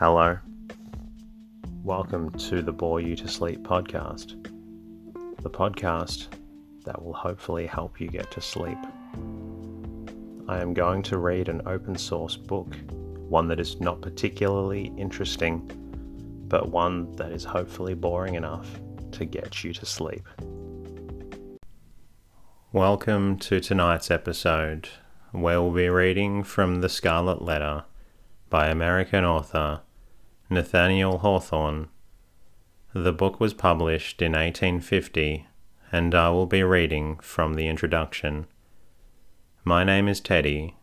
Hello. Welcome to the Bore You to Sleep podcast, the podcast that will hopefully help you get to sleep. I am going to read an open source book, one that is not particularly interesting, but one that is hopefully boring enough to get you to sleep. Welcome to tonight's episode, where we'll be reading from The Scarlet Letter by American author Nathaniel Hawthorne. The book was published in 1850, and I will be reading from the introduction. My name is Teddy,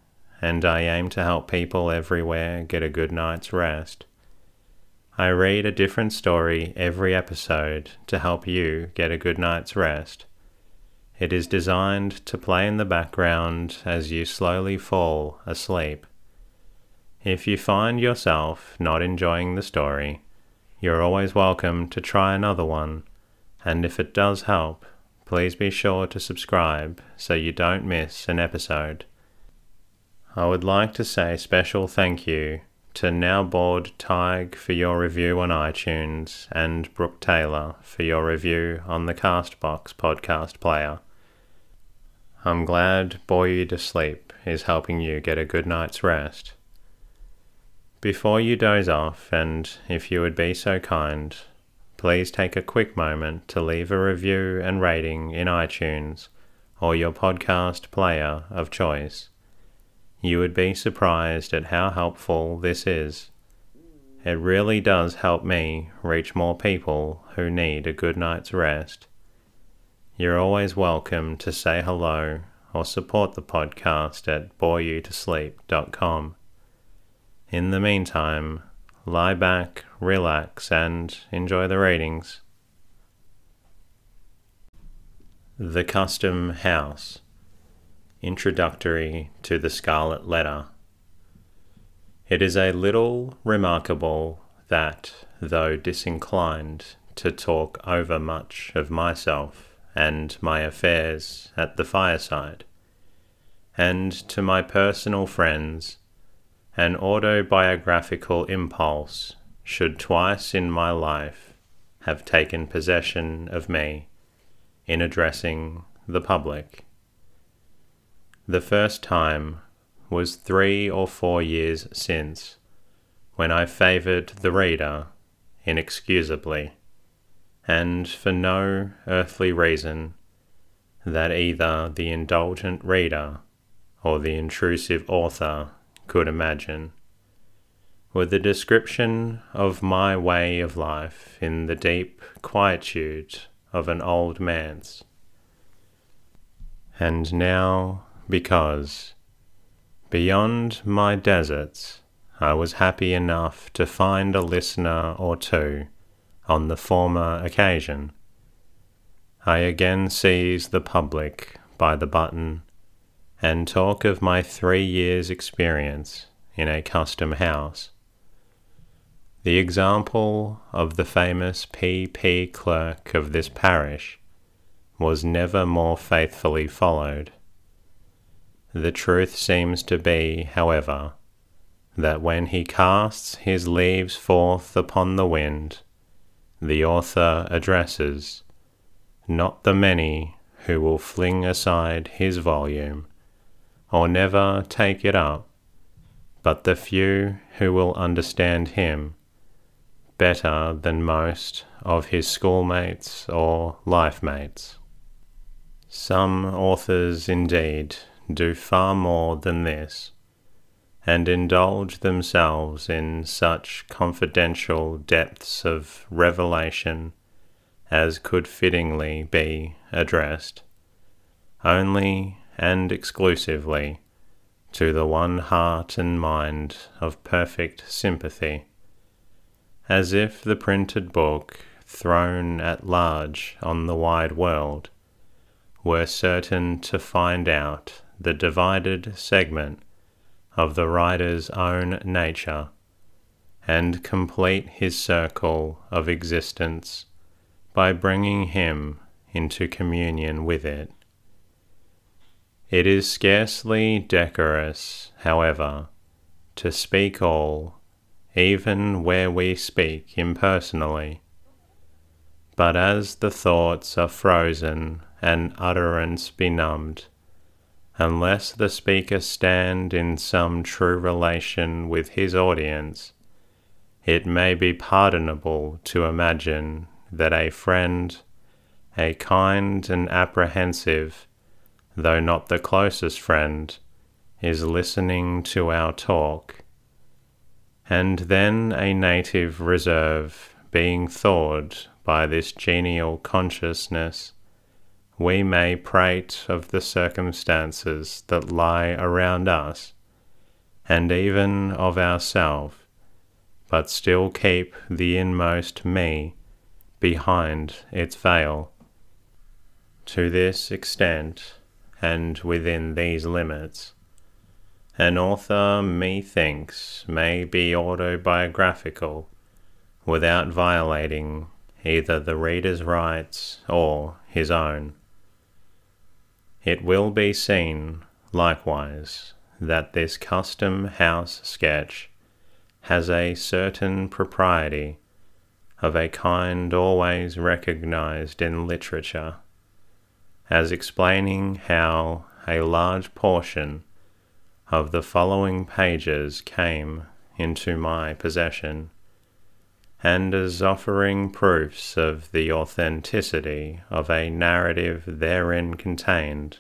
and I aim to help people everywhere get a good night's rest. I read a different story every episode to help you get a good night's rest. It is designed to play in the background as you slowly fall asleep. If you find yourself not enjoying the story, you're always welcome to try another one, and if it does help, please be sure to subscribe so you don't miss an episode. I would like to say special thank you to Now Bored Tig for your review on iTunes and Brooke Taylor for your review on the Castbox podcast player. I'm glad Bore You to Sleep is helping you get a good night's rest. Before you doze off, and if you would be so kind, please take a quick moment to leave a review and rating in iTunes or your podcast player of choice. You would be surprised at how helpful this is. It really does help me reach more people who need a good night's rest. You're always welcome to say hello or support the podcast at boreyoutosleep.com. In the meantime, lie back, relax, and enjoy the ratings. The Custom House Introductory to the Scarlet Letter. It is a little remarkable that, though disinclined to talk over much of myself and my affairs at the fireside, and to my personal friends, an autobiographical impulse should twice in my life have taken possession of me in addressing the public. The first time was three or four years since, when I favoured the reader inexcusably, and for no earthly reason that either the indulgent reader or the intrusive author could imagine, with a description of my way of life in the deep quietude of an old manse. And now, because, beyond my deserts, I was happy enough to find a listener or two on the former occasion, I again seize the public by the button and talk of my three years' experience in a custom house. The example of the famous P.P. clerk of this parish was never more faithfully followed. The truth seems to be, however, that when he casts his leaves forth upon the wind, the author addresses not the many who will fling aside his volume or never take it up, but the few who will understand him better than most of his schoolmates or life mates. Some authors indeed do far more than this, and indulge themselves in such confidential depths of revelation as could fittingly be addressed only and exclusively to the one heart and mind of perfect sympathy, as if the printed book thrown at large on the wide world were certain to find out the divided segment of the writer's own nature and complete his circle of existence by bringing him into communion with it. It is scarcely decorous, however, to speak all, even where we speak impersonally. But as the thoughts are frozen and utterance benumbed, unless the speaker stand in some true relation with his audience, it may be pardonable to imagine that a friend, a kind and apprehensive, though not the closest friend, is listening to our talk. And then a native reserve being thawed by this genial consciousness, we may prate of the circumstances that lie around us, and even of ourselves, but still keep the inmost me behind its veil. To this extent, and within these limits, an author, methinks, may be autobiographical without violating either the reader's rights or his own. It will be seen, likewise, that this custom house sketch has a certain propriety of a kind always recognized in literature, as explaining how a large portion of the following pages came into my possession, and as offering proofs of the authenticity of a narrative therein contained.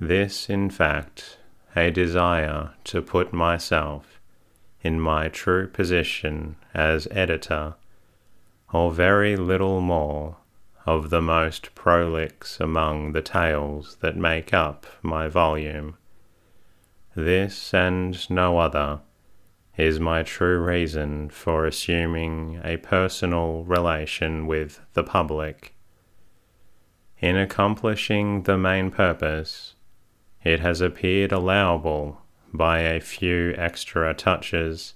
This, in fact, a desire to put myself in my true position as editor, or very little more, of the most prolix among the tales that make up my volume. This and no other is my true reason for assuming a personal relation with the public. In accomplishing the main purpose, it has appeared allowable by a few extra touches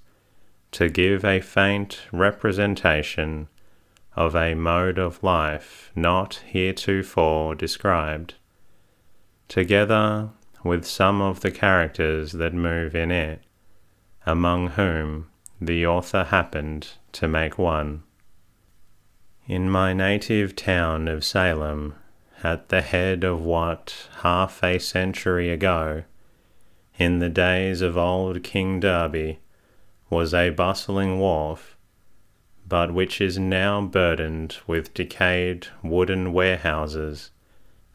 to give a faint representation of a mode of life not heretofore described, together with some of the characters that move in it, among whom the author happened to make one. In my native town of Salem, at the head of what half a century ago in the days of old King Derby, was a bustling wharf, but which is now burdened with decayed wooden warehouses,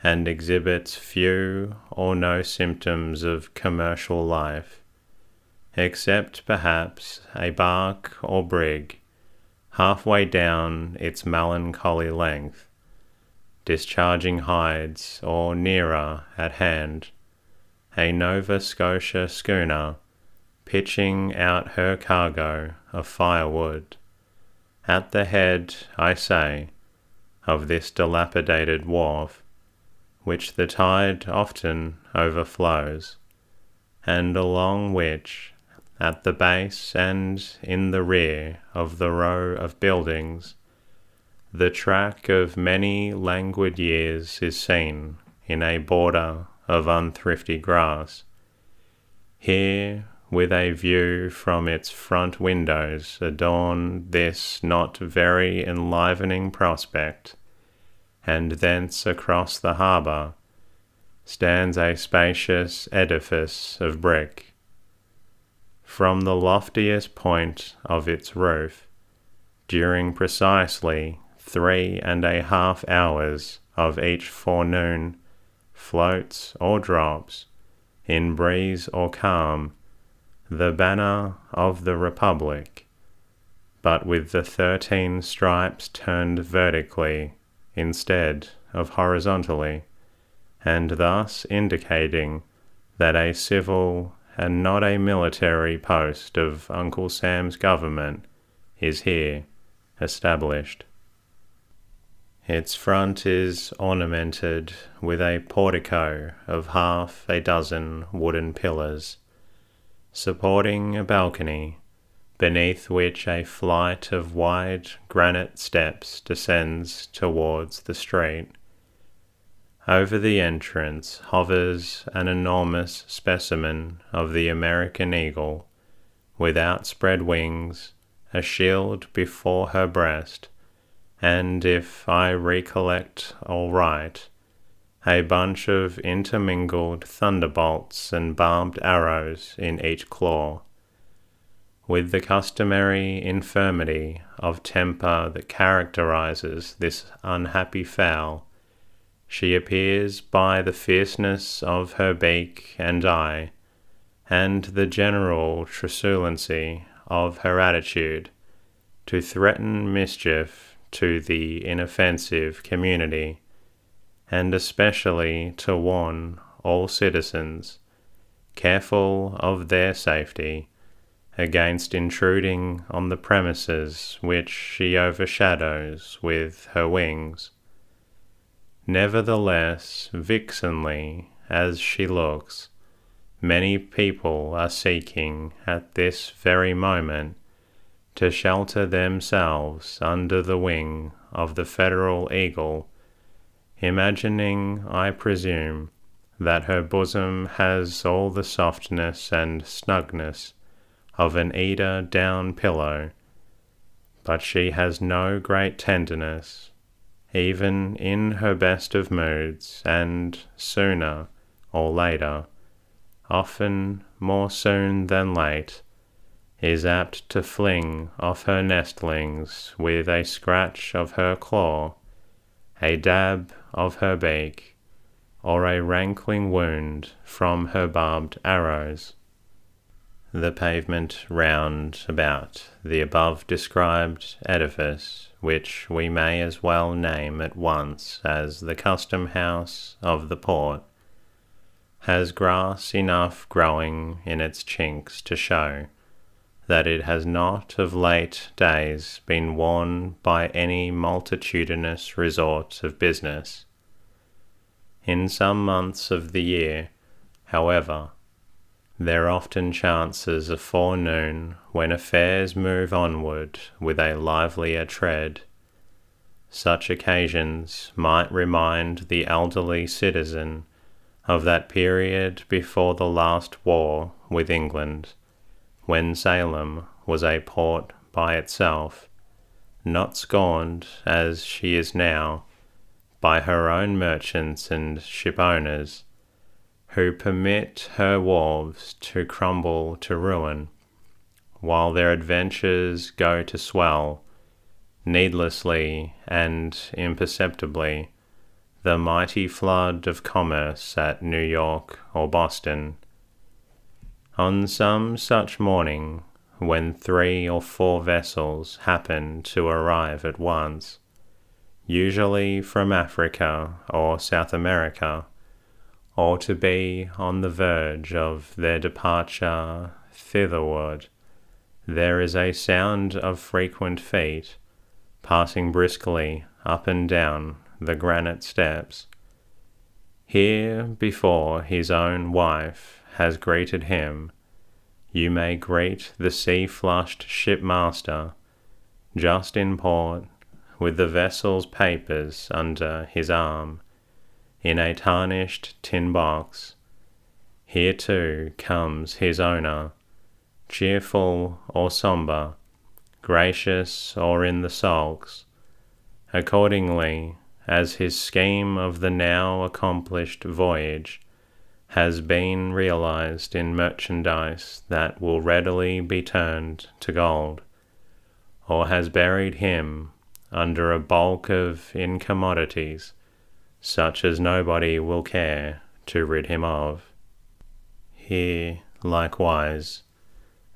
and exhibits few or no symptoms of commercial life, except perhaps a bark or brig halfway down its melancholy length, discharging hides or nearer at hand a Nova Scotia schooner pitching out her cargo of firewood. At the head, I say, of this dilapidated wharf, which the tide often overflows, and along which, at the base and in the rear of the row of buildings, the track of many languid years is seen in a border of unthrifty grass. Here, with a view from its front windows, adorn this not very enlivening prospect, and thence across the harbour stands a spacious edifice of brick. From the loftiest point of its roof, during precisely three and a half hours of each forenoon, floats or drops, in breeze or calm, the banner of the Republic, but with the thirteen stripes turned vertically instead of horizontally, and thus indicating that a civil and not a military post of Uncle Sam's government is here established. Its front is ornamented with a portico of half a dozen wooden pillars, supporting a balcony, beneath which a flight of wide granite steps descends towards the street. Over the entrance hovers an enormous specimen of the American eagle, with outspread wings, a shield before her breast, and if I recollect aright, a bunch of intermingled thunderbolts and barbed arrows in each claw. With the customary infirmity of temper that characterizes this unhappy fowl, she appears by the fierceness of her beak and eye, and the general truculency of her attitude, to threaten mischief to the inoffensive community, and especially to warn all citizens, careful of their safety, against intruding on the premises which she overshadows with her wings. Nevertheless, vixenly as she looks, many people are seeking at this very moment to shelter themselves under the wing of the federal eagle, imagining, I presume, that her bosom has all the softness and snugness of an eider down pillow, but she has no great tenderness, even in her best of moods, and sooner or later, often more soon than late, is apt to fling off her nestlings with a scratch of her claw, a dab of her beak, or a rankling wound from her barbed arrows. The pavement round about the above described edifice, which we may as well name at once as the custom house of the port, has grass enough growing in its chinks to show that it has not of late days been worn by any multitudinous resort of business. In some months of the year, however, there often chances a forenoon when affairs move onward with a livelier tread. Such occasions might remind the elderly citizen of that period before the last war with England when Salem was a port by itself, not scorned as she is now by her own merchants and shipowners, who permit her wharves to crumble to ruin, while their adventures go to swell, needlessly and imperceptibly, the mighty flood of commerce at New York or Boston on some such morning, when three or four vessels happen to arrive at once, usually from Africa or South America, or to be on the verge of their departure thitherward, there is a sound of frequent feet passing briskly up and down the granite steps. Here before his own wife has greeted him, you may greet the sea flushed shipmaster, just in port, with the vessel's papers under his arm, in a tarnished tin box. Here too comes his owner, cheerful or sombre, gracious or in the sulks, accordingly as his scheme of the now accomplished voyage has been realized in merchandise that will readily be turned to gold, or has buried him under a bulk of incommodities such as nobody will care to rid him of. Here, likewise,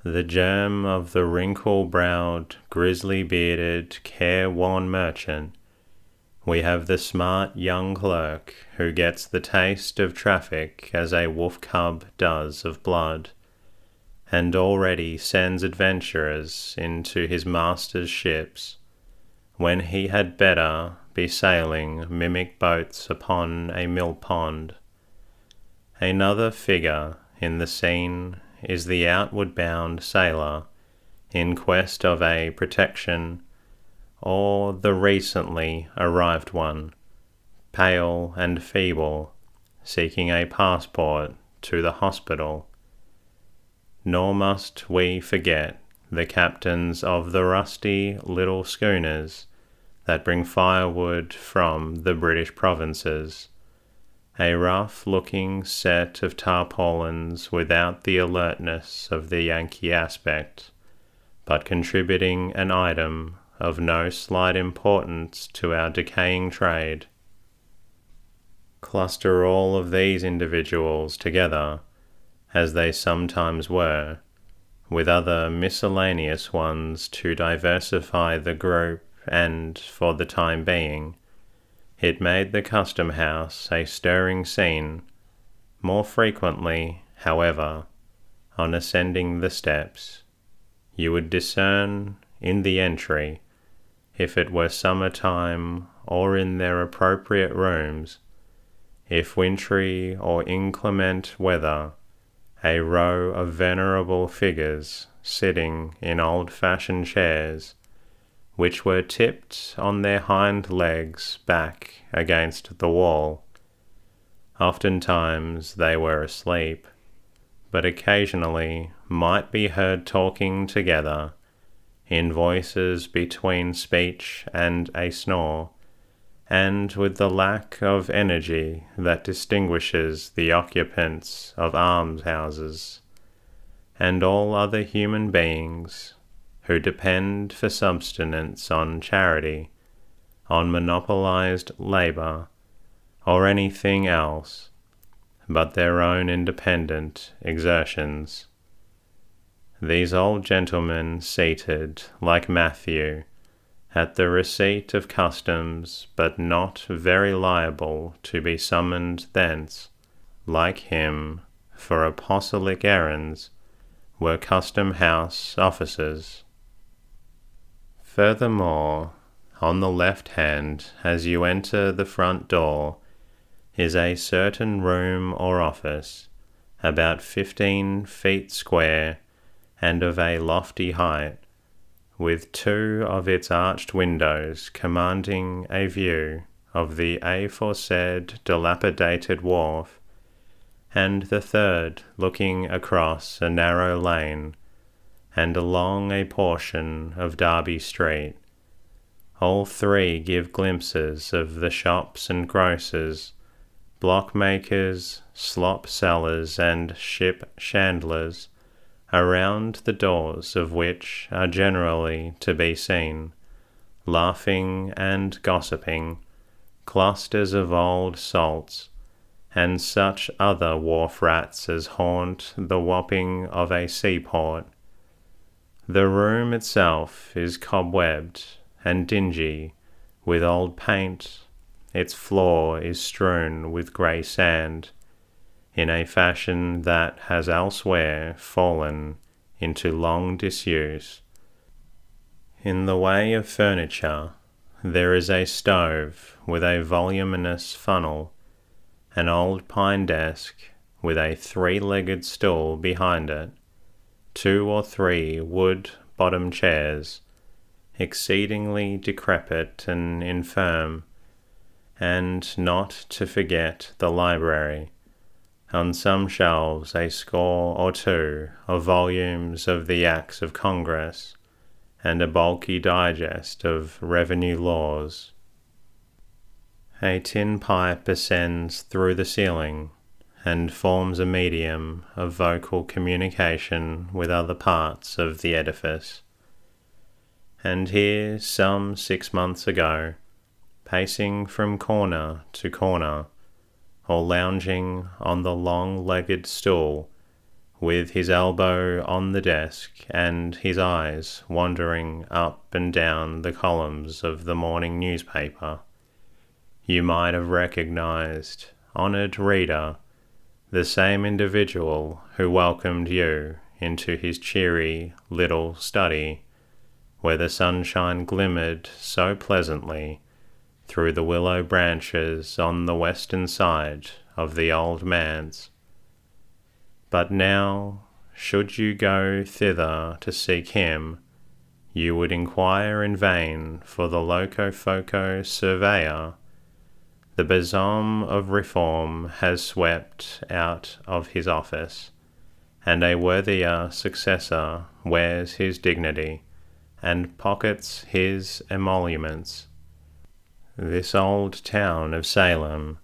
the germ of the wrinkle browed, grizzly bearded, careworn merchant we have the smart young clerk who gets the taste of traffic as a wolf cub does of blood, and already sends adventurers into his master's ships, when he had better be sailing mimic boats upon a mill pond. Another figure in the scene is the outward bound sailor in quest of a protection or the recently arrived one, pale and feeble, seeking a passport to the hospital. nor must we forget the captains of the rusty little schooners that bring firewood from the British provinces, a rough looking set of tarpaulins without the alertness of the Yankee aspect, but contributing an item of no slight importance to our decaying trade. Cluster all of these individuals together, as they sometimes were, with other miscellaneous ones to diversify the group and, for the time being, it made the custom house a stirring scene, more frequently, however, on ascending the steps, you would discern in the entry, if it were summer time or in their appropriate rooms, if wintry or inclement weather, a row of venerable figures sitting in old fashioned chairs, which were tipped on their hind legs back against the wall. Oftentimes they were asleep, but occasionally might be heard talking together in voices between speech and a snore and with the lack of energy that distinguishes the occupants of almshouses and all other human beings who depend for subsistence on charity, on monopolized labor, or anything else but their own independent exertions. These old gentlemen seated, like Matthew, at the receipt of customs, but not very liable to be summoned thence, like him, for apostolic errands, were custom house officers. Furthermore, on the left hand, as you enter the front door, is a certain room or office, about fifteen feet square and of a lofty height, with two of its arched windows commanding a view of the aforesaid dilapidated wharf, and the third looking across a narrow lane and along a portion of Derby Street. All three give glimpses of the shops and grocers, blockmakers, slop sellers, and ship chandlers around the doors of which are generally to be seen, laughing and gossiping, clusters of old salts, and such other wharf rats as haunt the Wapping of a seaport. The room itself is cobwebbed and dingy with old paint, its floor is strewn with grey sand in a fashion that has elsewhere fallen into long disuse. In the way of furniture, there is a stove with a voluminous funnel, an old pine desk with a three legged stool behind it, two or three wood bottomed chairs, exceedingly decrepit and infirm, and not to forget the library on some shelves a score or two of volumes of the Acts of Congress and a bulky digest of revenue laws. A tin pipe ascends through the ceiling and forms a medium of vocal communication with other parts of the edifice. And here, some six months ago, pacing from corner to corner, or lounging on the long legged stool, with his elbow on the desk and his eyes wandering up and down the columns of the morning newspaper, you might have recognized, honoured reader, the same individual who welcomed you into his cheery little study, where the sunshine glimmered so pleasantly through the willow branches on the western side of the old manse. But now, should you go thither to seek him, you would inquire in vain for the Locofoco surveyor. The besom of reform has swept out of his office, and a worthier successor wears his dignity, and pockets his emoluments. This old town of Salem,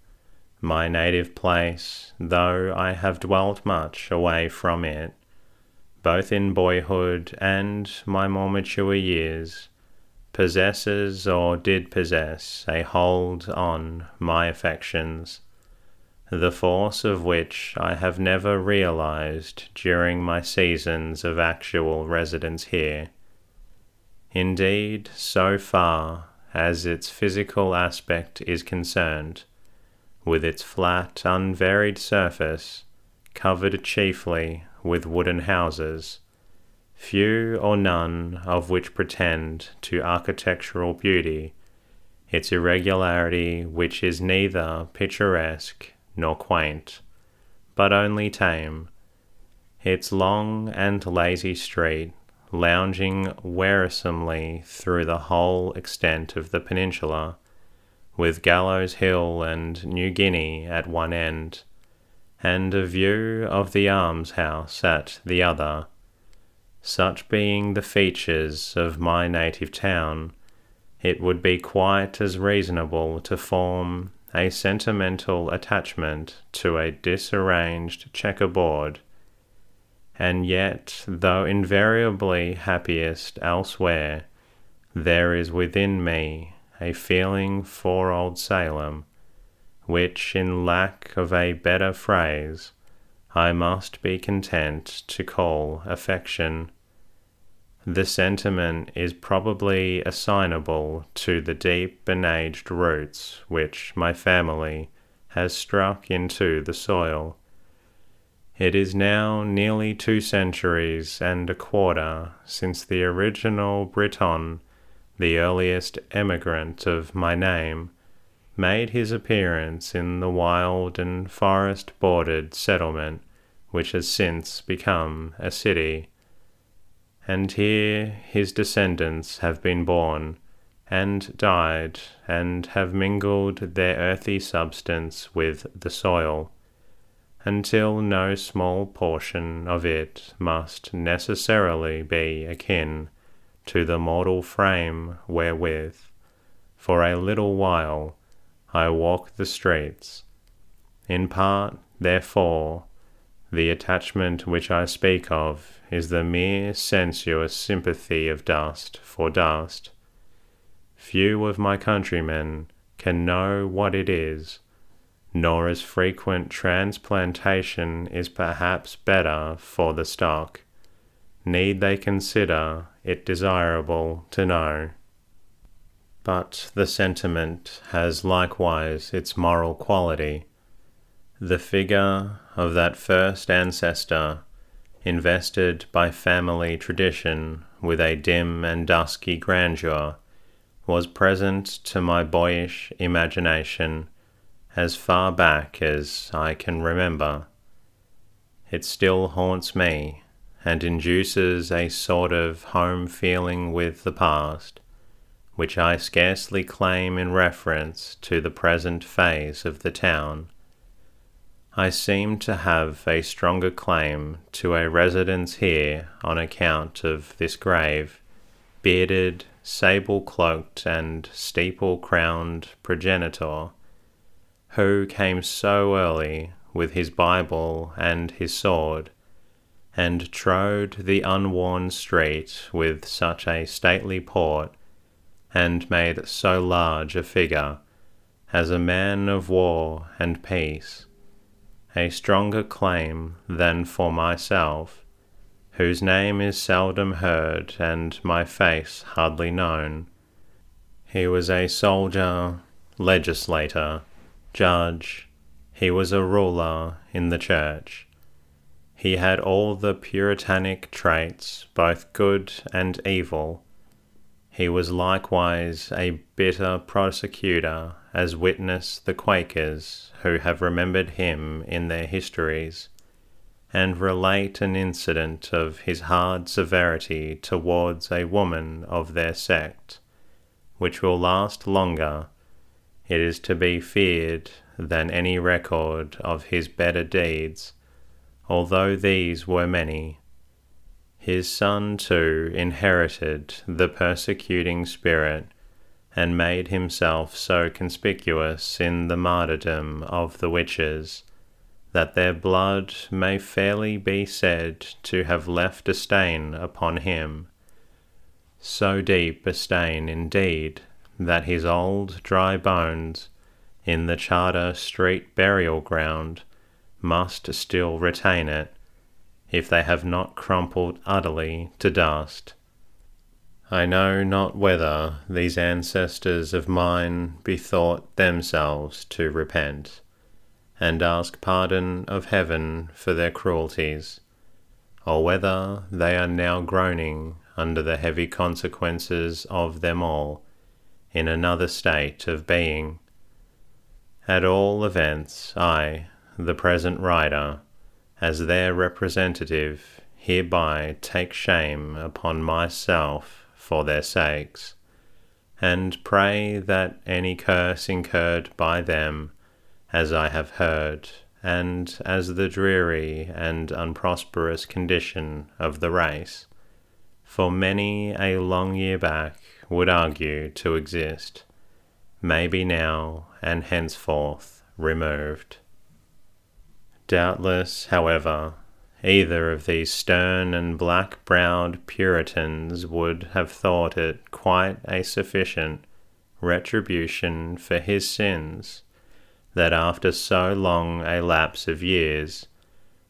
my native place, though I have dwelt much away from it, both in boyhood and my more mature years, possesses or did possess a hold on my affections, the force of which I have never realized during my seasons of actual residence here. Indeed, so far as its physical aspect is concerned, with its flat, unvaried surface, covered chiefly with wooden houses, few or none of which pretend to architectural beauty, its irregularity which is neither picturesque nor quaint, but only tame, its long and lazy street lounging wearisomely through the whole extent of the peninsula, with Gallows Hill and New Guinea at one end, and a view of the almshouse at the other. Such being the features of my native town, it would be quite as reasonable to form a sentimental attachment to a disarranged checkerboard and yet, though invariably happiest elsewhere, there is within me a feeling for old Salem, which, in lack of a better phrase, I must be content to call affection. The sentiment is probably assignable to the deep and aged roots which my family has struck into the soil it is now nearly two centuries and a quarter since the original Briton, the earliest emigrant of my name, made his appearance in the wild and forest bordered settlement which has since become a city. And here his descendants have been born, and died, and have mingled their earthy substance with the soil until no small portion of it must necessarily be akin to the mortal frame wherewith, for a little while, I walk the streets. In part, therefore, the attachment which I speak of is the mere sensuous sympathy of dust for dust. Few of my countrymen can know what it is nor as frequent transplantation is perhaps better for the stock, need they consider it desirable to know. But the sentiment has likewise its moral quality. The figure of that first ancestor, invested by family tradition with a dim and dusky grandeur, was present to my boyish imagination as far back as I can remember. It still haunts me and induces a sort of home feeling with the past, which I scarcely claim in reference to the present phase of the town. I seem to have a stronger claim to a residence here on account of this grave, bearded, sable cloaked, and steeple crowned progenitor who came so early with his Bible and his sword, and trode the unworn street with such a stately port, and made so large a figure, as a man of war and peace, a stronger claim than for myself, whose name is seldom heard and my face hardly known. He was a soldier, legislator, judge, he was a ruler in the church. He had all the puritanic traits, both good and evil. He was likewise a bitter prosecutor, as witness the Quakers who have remembered him in their histories, and relate an incident of his hard severity towards a woman of their sect, which will last longer it is to be feared than any record of his better deeds, although these were many. His son too inherited the persecuting spirit and made himself so conspicuous in the martyrdom of the witches that their blood may fairly be said to have left a stain upon him. So deep a stain indeed that his old dry bones in the Charter Street burial ground must still retain it, if they have not crumpled utterly to dust. I know not whether these ancestors of mine bethought themselves to repent, and ask pardon of heaven for their cruelties, or whether they are now groaning under the heavy consequences of them all in another state of being. At all events, I, the present writer, as their representative, hereby take shame upon myself for their sakes, and pray that any curse incurred by them, as I have heard, and as the dreary and unprosperous condition of the race, for many a long year back would argue to exist, may be now and henceforth removed. Doubtless, however, either of these stern and black browed Puritans would have thought it quite a sufficient retribution for his sins that after so long a lapse of years,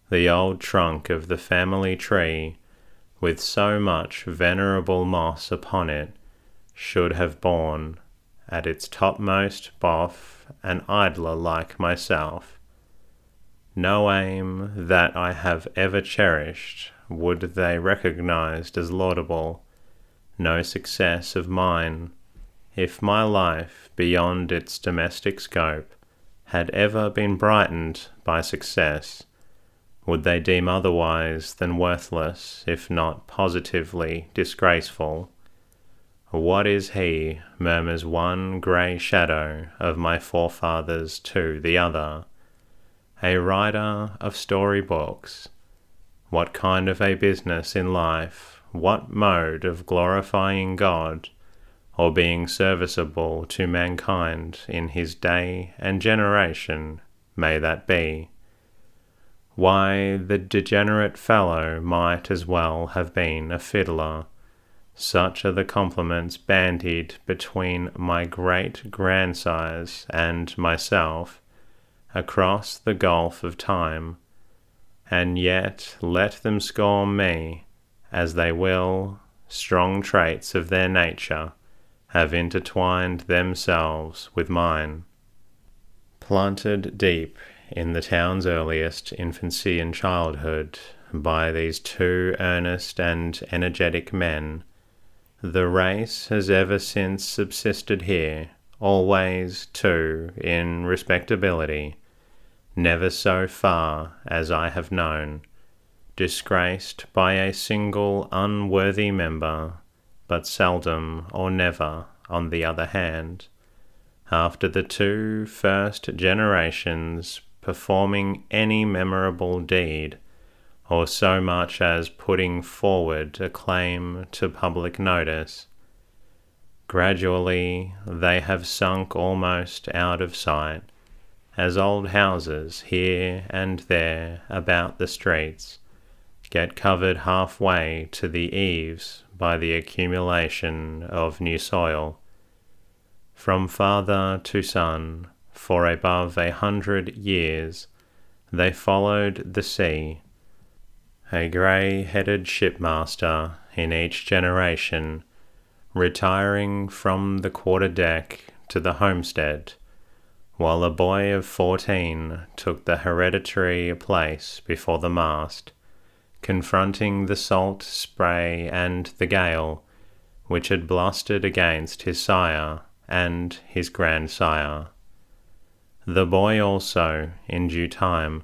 the old trunk of the family tree, with so much venerable moss upon it, should have borne, at its topmost bough, an idler like myself. No aim that I have ever cherished would they recognized as laudable, no success of mine, if my life beyond its domestic scope had ever been brightened by success, would they deem otherwise than worthless, if not positively disgraceful. What is he, murmurs one grey shadow of my forefathers to the other? A writer of story books. What kind of a business in life, what mode of glorifying God, or being serviceable to mankind in his day and generation, may that be? Why, the degenerate fellow might as well have been a fiddler such are the compliments bandied between my great grandsires and myself across the gulf of time, and yet let them scorn me as they will, strong traits of their nature have intertwined themselves with mine. Planted deep in the town's earliest infancy and childhood by these two earnest and energetic men, the race has ever since subsisted here, always, too, in respectability, never so far as I have known, disgraced by a single unworthy member, but seldom or never, on the other hand, after the two first generations performing any memorable deed or so much as putting forward a claim to public notice. Gradually, they have sunk almost out of sight, as old houses here and there about the streets get covered halfway to the eaves by the accumulation of new soil. From father to son, for above a hundred years, they followed the sea a grey headed shipmaster in each generation, retiring from the quarter deck to the homestead, while a boy of fourteen took the hereditary place before the mast, confronting the salt spray and the gale which had blustered against his sire and his grandsire. The boy also, in due time,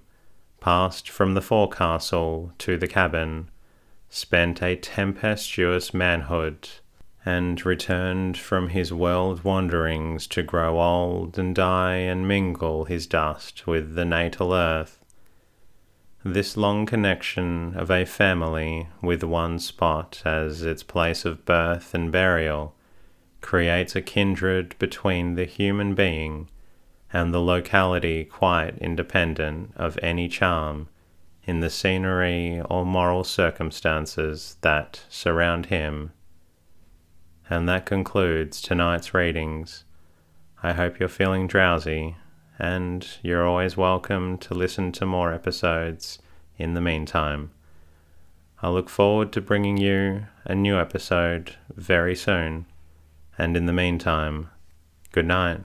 passed from the forecastle to the cabin, spent a tempestuous manhood, and returned from his world wanderings to grow old and die and mingle his dust with the natal earth. This long connection of a family with one spot as its place of birth and burial creates a kindred between the human being and the locality quite independent of any charm in the scenery or moral circumstances that surround him. And that concludes tonight's readings. I hope you're feeling drowsy, and you're always welcome to listen to more episodes in the meantime. I look forward to bringing you a new episode very soon, and in the meantime, good night.